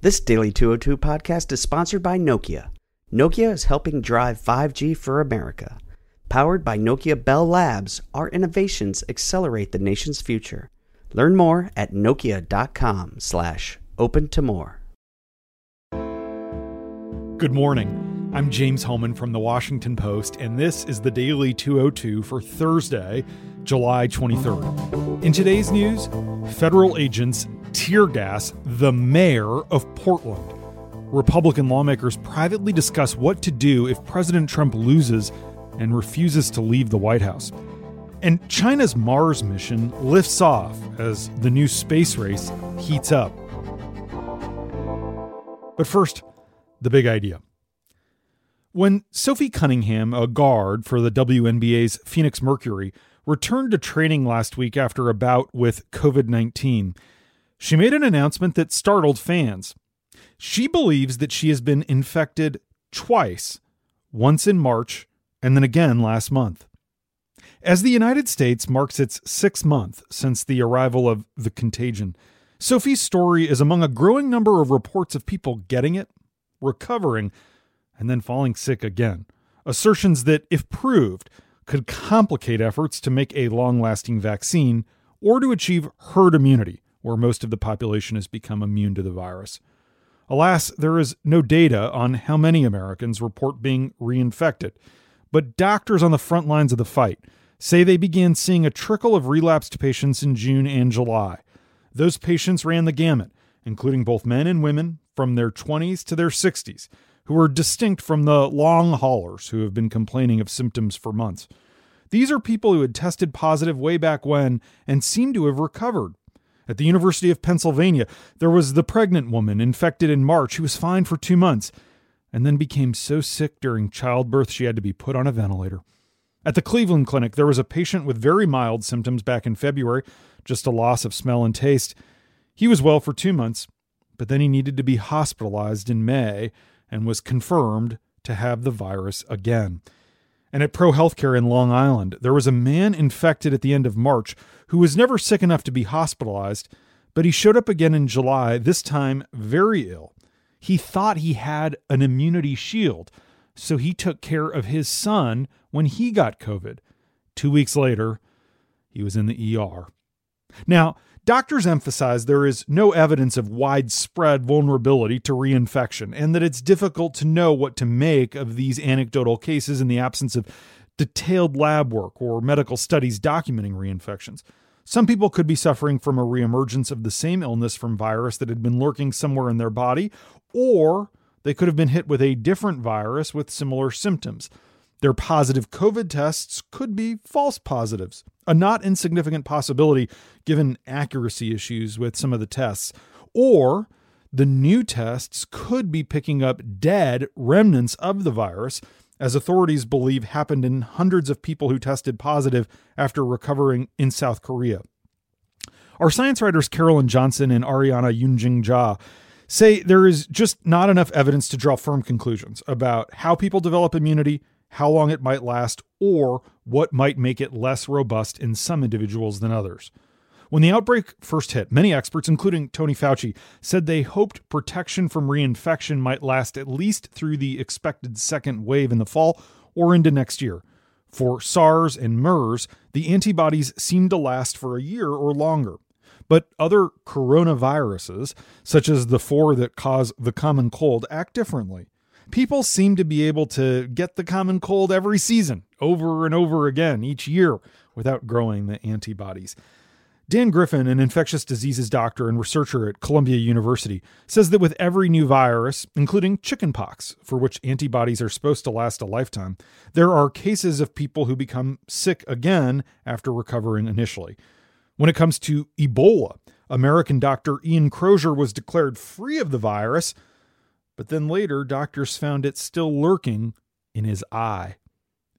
This Daily 202 podcast is sponsored by Nokia. Nokia is helping drive 5G for America. Powered by Nokia Bell Labs, our innovations accelerate the nation's future. Learn more at nokia.com slash open to more. Good morning. I'm James Hohmann from the Washington Post, and this is the Daily 202 for Thursday, July 23rd. In today's news, federal agents tear gas the mayor of Portland. Republican lawmakers privately discuss what to do if President Trump loses and refuses to leave the White House. And China's Mars mission lifts off as the new space race heats up. But first, the big idea. When Sophie Cunningham, a guard for the WNBA's Phoenix Mercury, returned to training last week after a bout with COVID 19, she made an announcement that startled fans. She believes that she has been infected twice, once in March and then again last month. As the United States marks its sixth month since the arrival of the contagion, Sophie's story is among a growing number of reports of people getting it, recovering, and then falling sick again. Assertions that, if proved, could complicate efforts to make a long lasting vaccine or to achieve herd immunity, where most of the population has become immune to the virus. Alas, there is no data on how many Americans report being reinfected, but doctors on the front lines of the fight say they began seeing a trickle of relapsed patients in June and July. Those patients ran the gamut, including both men and women from their 20s to their 60s, who were distinct from the long haulers who have been complaining of symptoms for months. These are people who had tested positive way back when and seem to have recovered at the University of Pennsylvania, there was the pregnant woman infected in March who was fine for two months and then became so sick during childbirth she had to be put on a ventilator. At the Cleveland Clinic, there was a patient with very mild symptoms back in February, just a loss of smell and taste. He was well for two months, but then he needed to be hospitalized in May and was confirmed to have the virus again. And at Pro Healthcare in Long Island, there was a man infected at the end of March who was never sick enough to be hospitalized, but he showed up again in July, this time very ill. He thought he had an immunity shield, so he took care of his son when he got COVID. Two weeks later, he was in the ER. Now, doctors emphasize there is no evidence of widespread vulnerability to reinfection and that it's difficult to know what to make of these anecdotal cases in the absence of detailed lab work or medical studies documenting reinfections. Some people could be suffering from a reemergence of the same illness from virus that had been lurking somewhere in their body, or they could have been hit with a different virus with similar symptoms. Their positive COVID tests could be false positives, a not insignificant possibility given accuracy issues with some of the tests. Or the new tests could be picking up dead remnants of the virus as authorities believe happened in hundreds of people who tested positive after recovering in South Korea. Our science writers Carolyn Johnson and Ariana Eunjung Cha say there is just not enough evidence to draw firm conclusions about how people develop immunity, how long it might last, or what might make it less robust in some individuals than others. When the outbreak first hit, many experts, including Tony Fauci, said they hoped protection from reinfection might last at least through the expected second wave in the fall or into next year. For SARS and MERS, the antibodies seemed to last for a year or longer. But other coronaviruses, such as the four that cause the common cold, act differently. People seem to be able to get the common cold every season, over and over again, each year, without growing the antibodies. Dan Griffin, an infectious diseases doctor and researcher at Columbia University, says that with every new virus, including chickenpox, for which antibodies are supposed to last a lifetime, there are cases of people who become sick again after recovering initially. When it comes to Ebola, American doctor Ian Crozier was declared free of the virus, but then later doctors found it still lurking in his eye.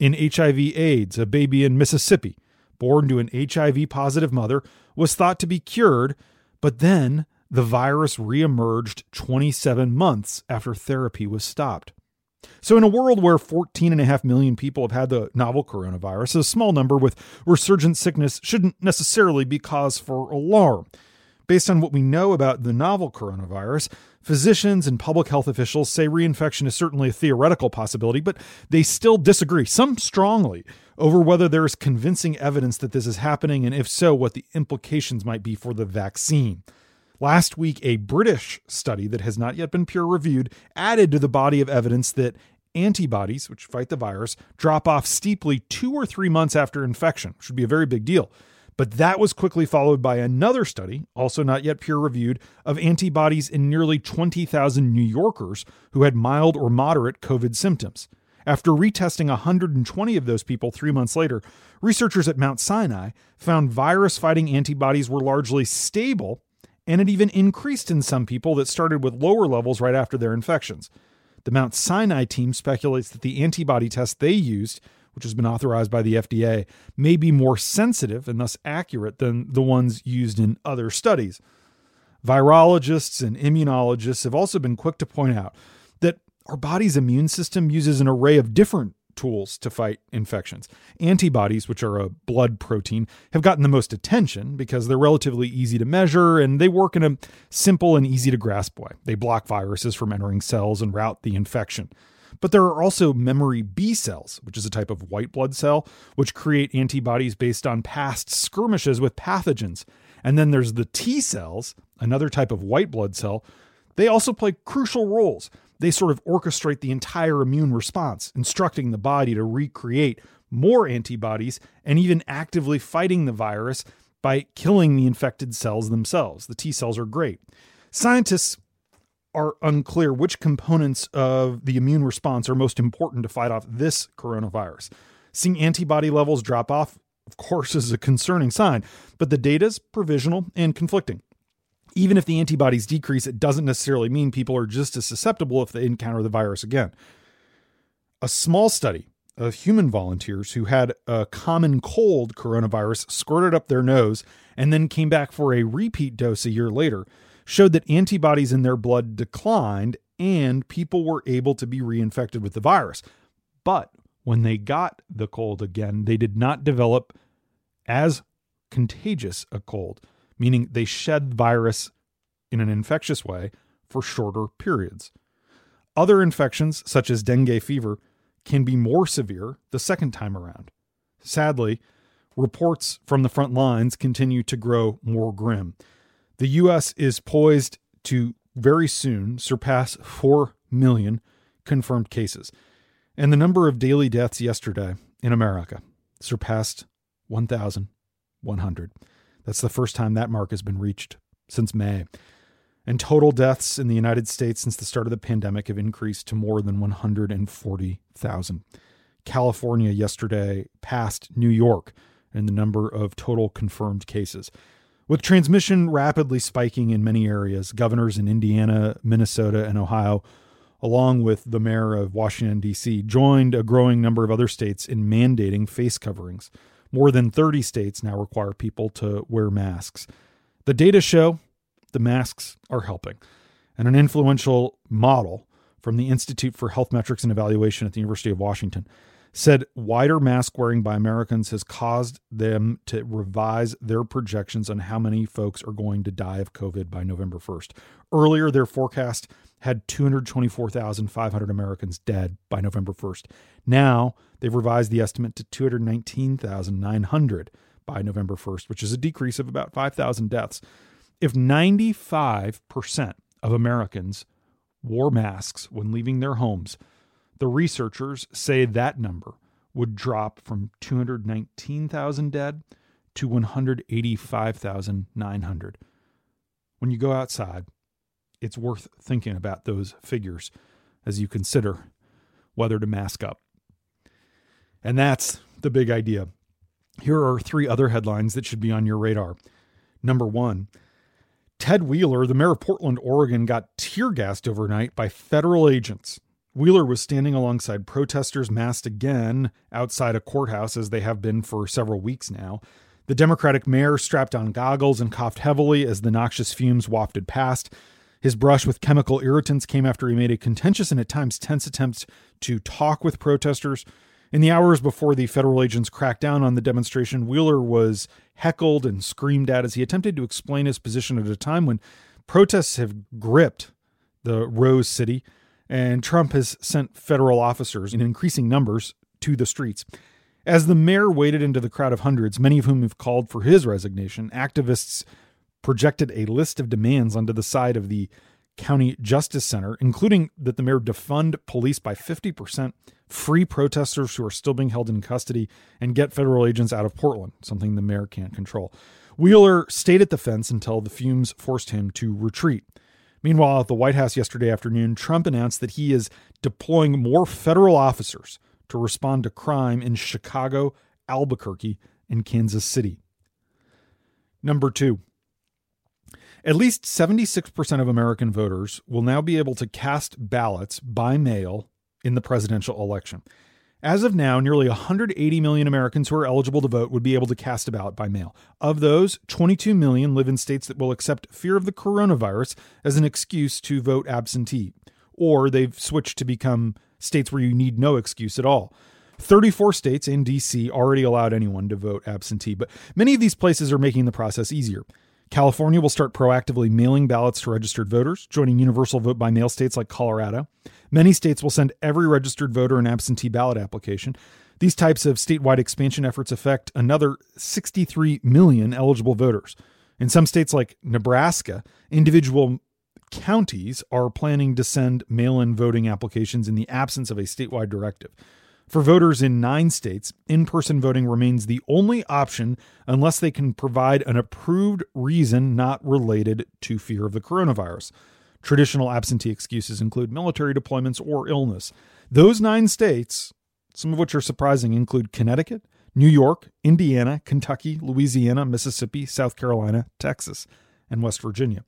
In HIV AIDS, a baby in Mississippi born to an HIV positive mother, was thought to be cured, but then the virus reemerged 27 months after therapy was stopped. So, in a world where 14.5 million people have had the novel coronavirus, a small number with resurgent sickness shouldn't necessarily be cause for alarm. Based on what we know about the novel coronavirus, Physicians and public health officials say reinfection is certainly a theoretical possibility, but they still disagree, some strongly, over whether there is convincing evidence that this is happening, and if so, what the implications might be for the vaccine. Last week, a British study that has not yet been peer reviewed added to the body of evidence that antibodies, which fight the virus, drop off steeply two or three months after infection, which would be a very big deal. But that was quickly followed by another study, also not yet peer reviewed, of antibodies in nearly 20,000 New Yorkers who had mild or moderate COVID symptoms. After retesting 120 of those people three months later, researchers at Mount Sinai found virus fighting antibodies were largely stable and it even increased in some people that started with lower levels right after their infections. The Mount Sinai team speculates that the antibody test they used which has been authorized by the FDA, may be more sensitive and thus accurate than the ones used in other studies. Virologists and immunologists have also been quick to point out that our body's immune system uses an array of different tools to fight infections. Antibodies, which are a blood protein, have gotten the most attention because they're relatively easy to measure and they work in a simple and easy to grasp way. They block viruses from entering cells and route the infection. But there are also memory B cells, which is a type of white blood cell, which create antibodies based on past skirmishes with pathogens. And then there's the T cells, another type of white blood cell. They also play crucial roles. They sort of orchestrate the entire immune response, instructing the body to recreate more antibodies and even actively fighting the virus by killing the infected cells themselves. The T cells are great. Scientists are unclear which components of the immune response are most important to fight off this coronavirus. Seeing antibody levels drop off, of course, is a concerning sign, but the data is provisional and conflicting. Even if the antibodies decrease, it doesn't necessarily mean people are just as susceptible if they encounter the virus again. A small study of human volunteers who had a common cold coronavirus squirted up their nose and then came back for a repeat dose a year later showed that antibodies in their blood declined and people were able to be reinfected with the virus. But when they got the cold again, they did not develop as contagious a cold, meaning they shed virus in an infectious way for shorter periods. Other infections, such as dengue fever, can be more severe the second time around. Sadly, reports from the front lines continue to grow more grim. The U.S. is poised to very soon surpass 4 million confirmed cases. And the number of daily deaths yesterday in America surpassed 1,100. That's the first time that mark has been reached since May. And total deaths in the United States since the start of the pandemic have increased to more than 140,000. California yesterday passed New York in the number of total confirmed cases. With transmission rapidly spiking in many areas, governors in Indiana, Minnesota, and Ohio, along with the mayor of Washington, D.C., joined a growing number of other states in mandating face coverings. More than 30 states now require people to wear masks. The data show the masks are helping. And an influential model from the Institute for Health Metrics and Evaluation at the University of Washington said wider mask wearing by Americans has caused them to revise their projections on how many folks are going to die of COVID by November 1st. Earlier, their forecast had 224,500 Americans dead by November 1st. Now, they've revised the estimate to 219,900 by November 1st, which is a decrease of about 5,000 deaths. If 95% of Americans wore masks when leaving their homes, the researchers say that number would drop from 219,000 dead to 185,900. When you go outside, it's worth thinking about those figures as you consider whether to mask up. And that's the big idea. Here are three other headlines that should be on your radar. Number one, Ted Wheeler, the mayor of Portland, Oregon, got tear gassed overnight by federal agents. Wheeler was standing alongside protesters massed again outside a courthouse, as they have been for several weeks now. The Democratic mayor strapped on goggles and coughed heavily as the noxious fumes wafted past. His brush with chemical irritants came after he made a contentious and at times tense attempt to talk with protesters. In the hours before the federal agents cracked down on the demonstration, Wheeler was heckled and screamed at as he attempted to explain his position at a time when protests have gripped the Rose City, and Trump has sent federal officers in increasing numbers to the streets. As the mayor waded into the crowd of hundreds, many of whom have called for his resignation, activists projected a list of demands onto the side of the County Justice Center, including that the mayor defund police by 50%, free protesters who are still being held in custody, and get federal agents out of Portland, something the mayor can't control. Wheeler stayed at the fence until the fumes forced him to retreat. Meanwhile, at the White House yesterday afternoon, Trump announced that he is deploying more federal officers to respond to crime in Chicago, Albuquerque, and Kansas City. Number two, at least 76% of American voters will now be able to cast ballots by mail in the presidential election. As of now, nearly 180 million Americans who are eligible to vote would be able to cast a ballot by mail. Of those, 22 million live in states that will accept fear of the coronavirus as an excuse to vote absentee, or they've switched to become states where you need no excuse at all. 34 states and DC already allowed anyone to vote absentee, but many of these places are making the process easier. California will start proactively mailing ballots to registered voters, joining universal vote by mail states like Colorado. Many states will send every registered voter an absentee ballot application. These types of statewide expansion efforts affect another 63 million eligible voters. In some states like Nebraska, individual counties are planning to send mail in voting applications in the absence of a statewide directive. For voters in nine states, in person voting remains the only option unless they can provide an approved reason not related to fear of the coronavirus. Traditional absentee excuses include military deployments or illness. Those nine states, some of which are surprising, include Connecticut, New York, Indiana, Kentucky, Louisiana, Mississippi, South Carolina, Texas, and West Virginia.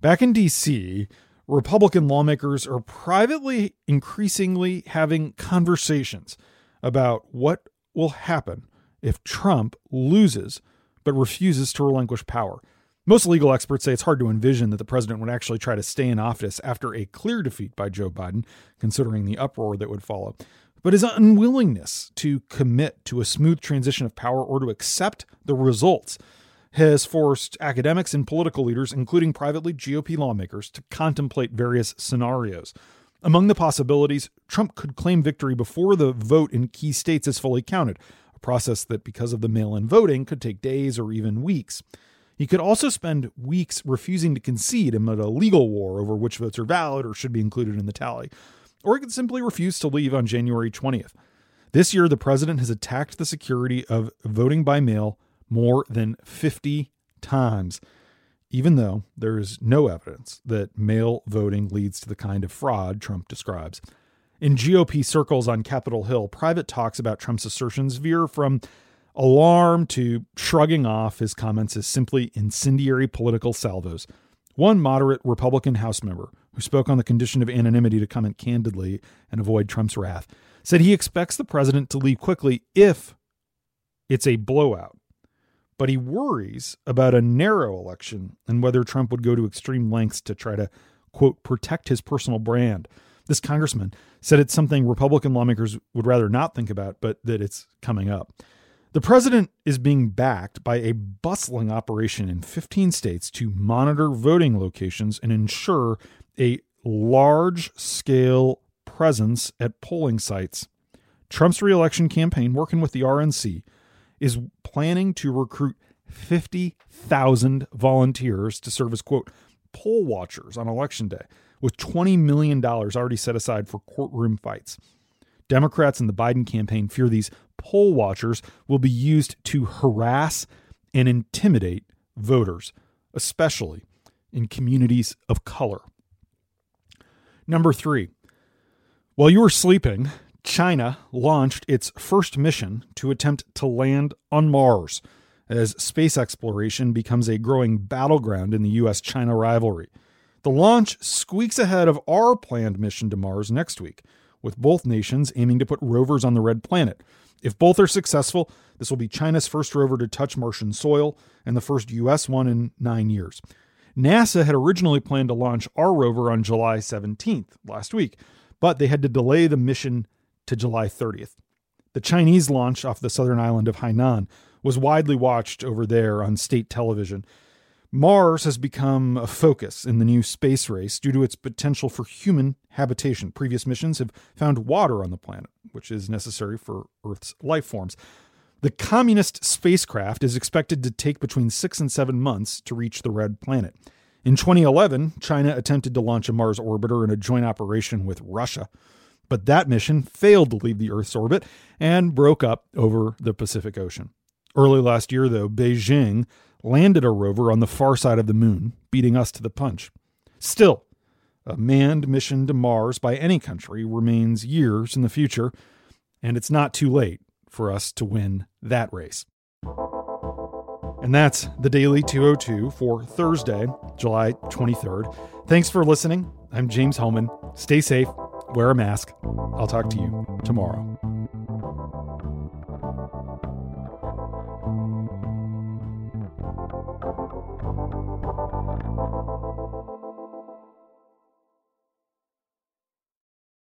Back in D.C., Republican lawmakers are privately increasingly having conversations about what will happen if Trump loses but refuses to relinquish power. Most legal experts say it's hard to envision that the president would actually try to stay in office after a clear defeat by Joe Biden, considering the uproar that would follow. But his unwillingness to commit to a smooth transition of power or to accept the results has forced academics and political leaders, including privately GOP lawmakers, to contemplate various scenarios. Among the possibilities, Trump could claim victory before the vote in key states is fully counted, a process that, because of the mail in voting, could take days or even weeks. He could also spend weeks refusing to concede amid a legal war over which votes are valid or should be included in the tally. Or he could simply refuse to leave on January 20th. This year, the president has attacked the security of voting by mail more than 50 times, even though there is no evidence that mail voting leads to the kind of fraud Trump describes. In GOP circles on Capitol Hill, private talks about Trump's assertions veer from alarm to shrugging off his comments as simply incendiary political salvos. One moderate Republican House member, who spoke on the condition of anonymity to comment candidly and avoid Trump's wrath, said he expects the president to leave quickly if it's a blowout but he worries about a narrow election and whether Trump would go to extreme lengths to try to, quote, protect his personal brand. This congressman said it's something Republican lawmakers would rather not think about, but that it's coming up. The president is being backed by a bustling operation in 15 states to monitor voting locations and ensure a large scale presence at polling sites. Trump's reelection campaign, working with the RNC, is planning to recruit 50,000 volunteers to serve as, quote, poll watchers on election day, with $20 million already set aside for courtroom fights. Democrats and the Biden campaign fear these poll watchers will be used to harass and intimidate voters, especially in communities of color. Number three, while you were sleeping, China launched its first mission to attempt to land on Mars as space exploration becomes a growing battleground in the US China rivalry. The launch squeaks ahead of our planned mission to Mars next week, with both nations aiming to put rovers on the red planet. If both are successful, this will be China's first rover to touch Martian soil and the first US one in nine years. NASA had originally planned to launch our rover on July 17th, last week, but they had to delay the mission to July 30th. The Chinese launch off the southern island of Hainan was widely watched over there on state television. Mars has become a focus in the new space race due to its potential for human habitation. Previous missions have found water on the planet, which is necessary for Earth's life forms. The communist spacecraft is expected to take between six and seven months to reach the red planet. In 2011, China attempted to launch a Mars orbiter in a joint operation with Russia, but that mission failed to leave the Earth's orbit and broke up over the Pacific Ocean. Early last year, though, Beijing landed a rover on the far side of the moon, beating us to the punch. Still, a manned mission to Mars by any country remains years in the future, and it's not too late for us to win that race. And that's the Daily 202 for Thursday, July 23rd. Thanks for listening. I'm James Hohmann. Stay safe, wear a mask. I'll talk to you tomorrow.